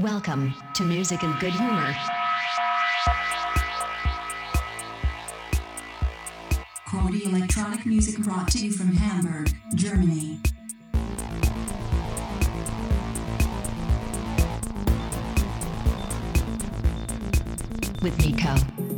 Welcome to Music and Good Humor. Quality electronic music brought to you from Hamburg, Germany. with Nico.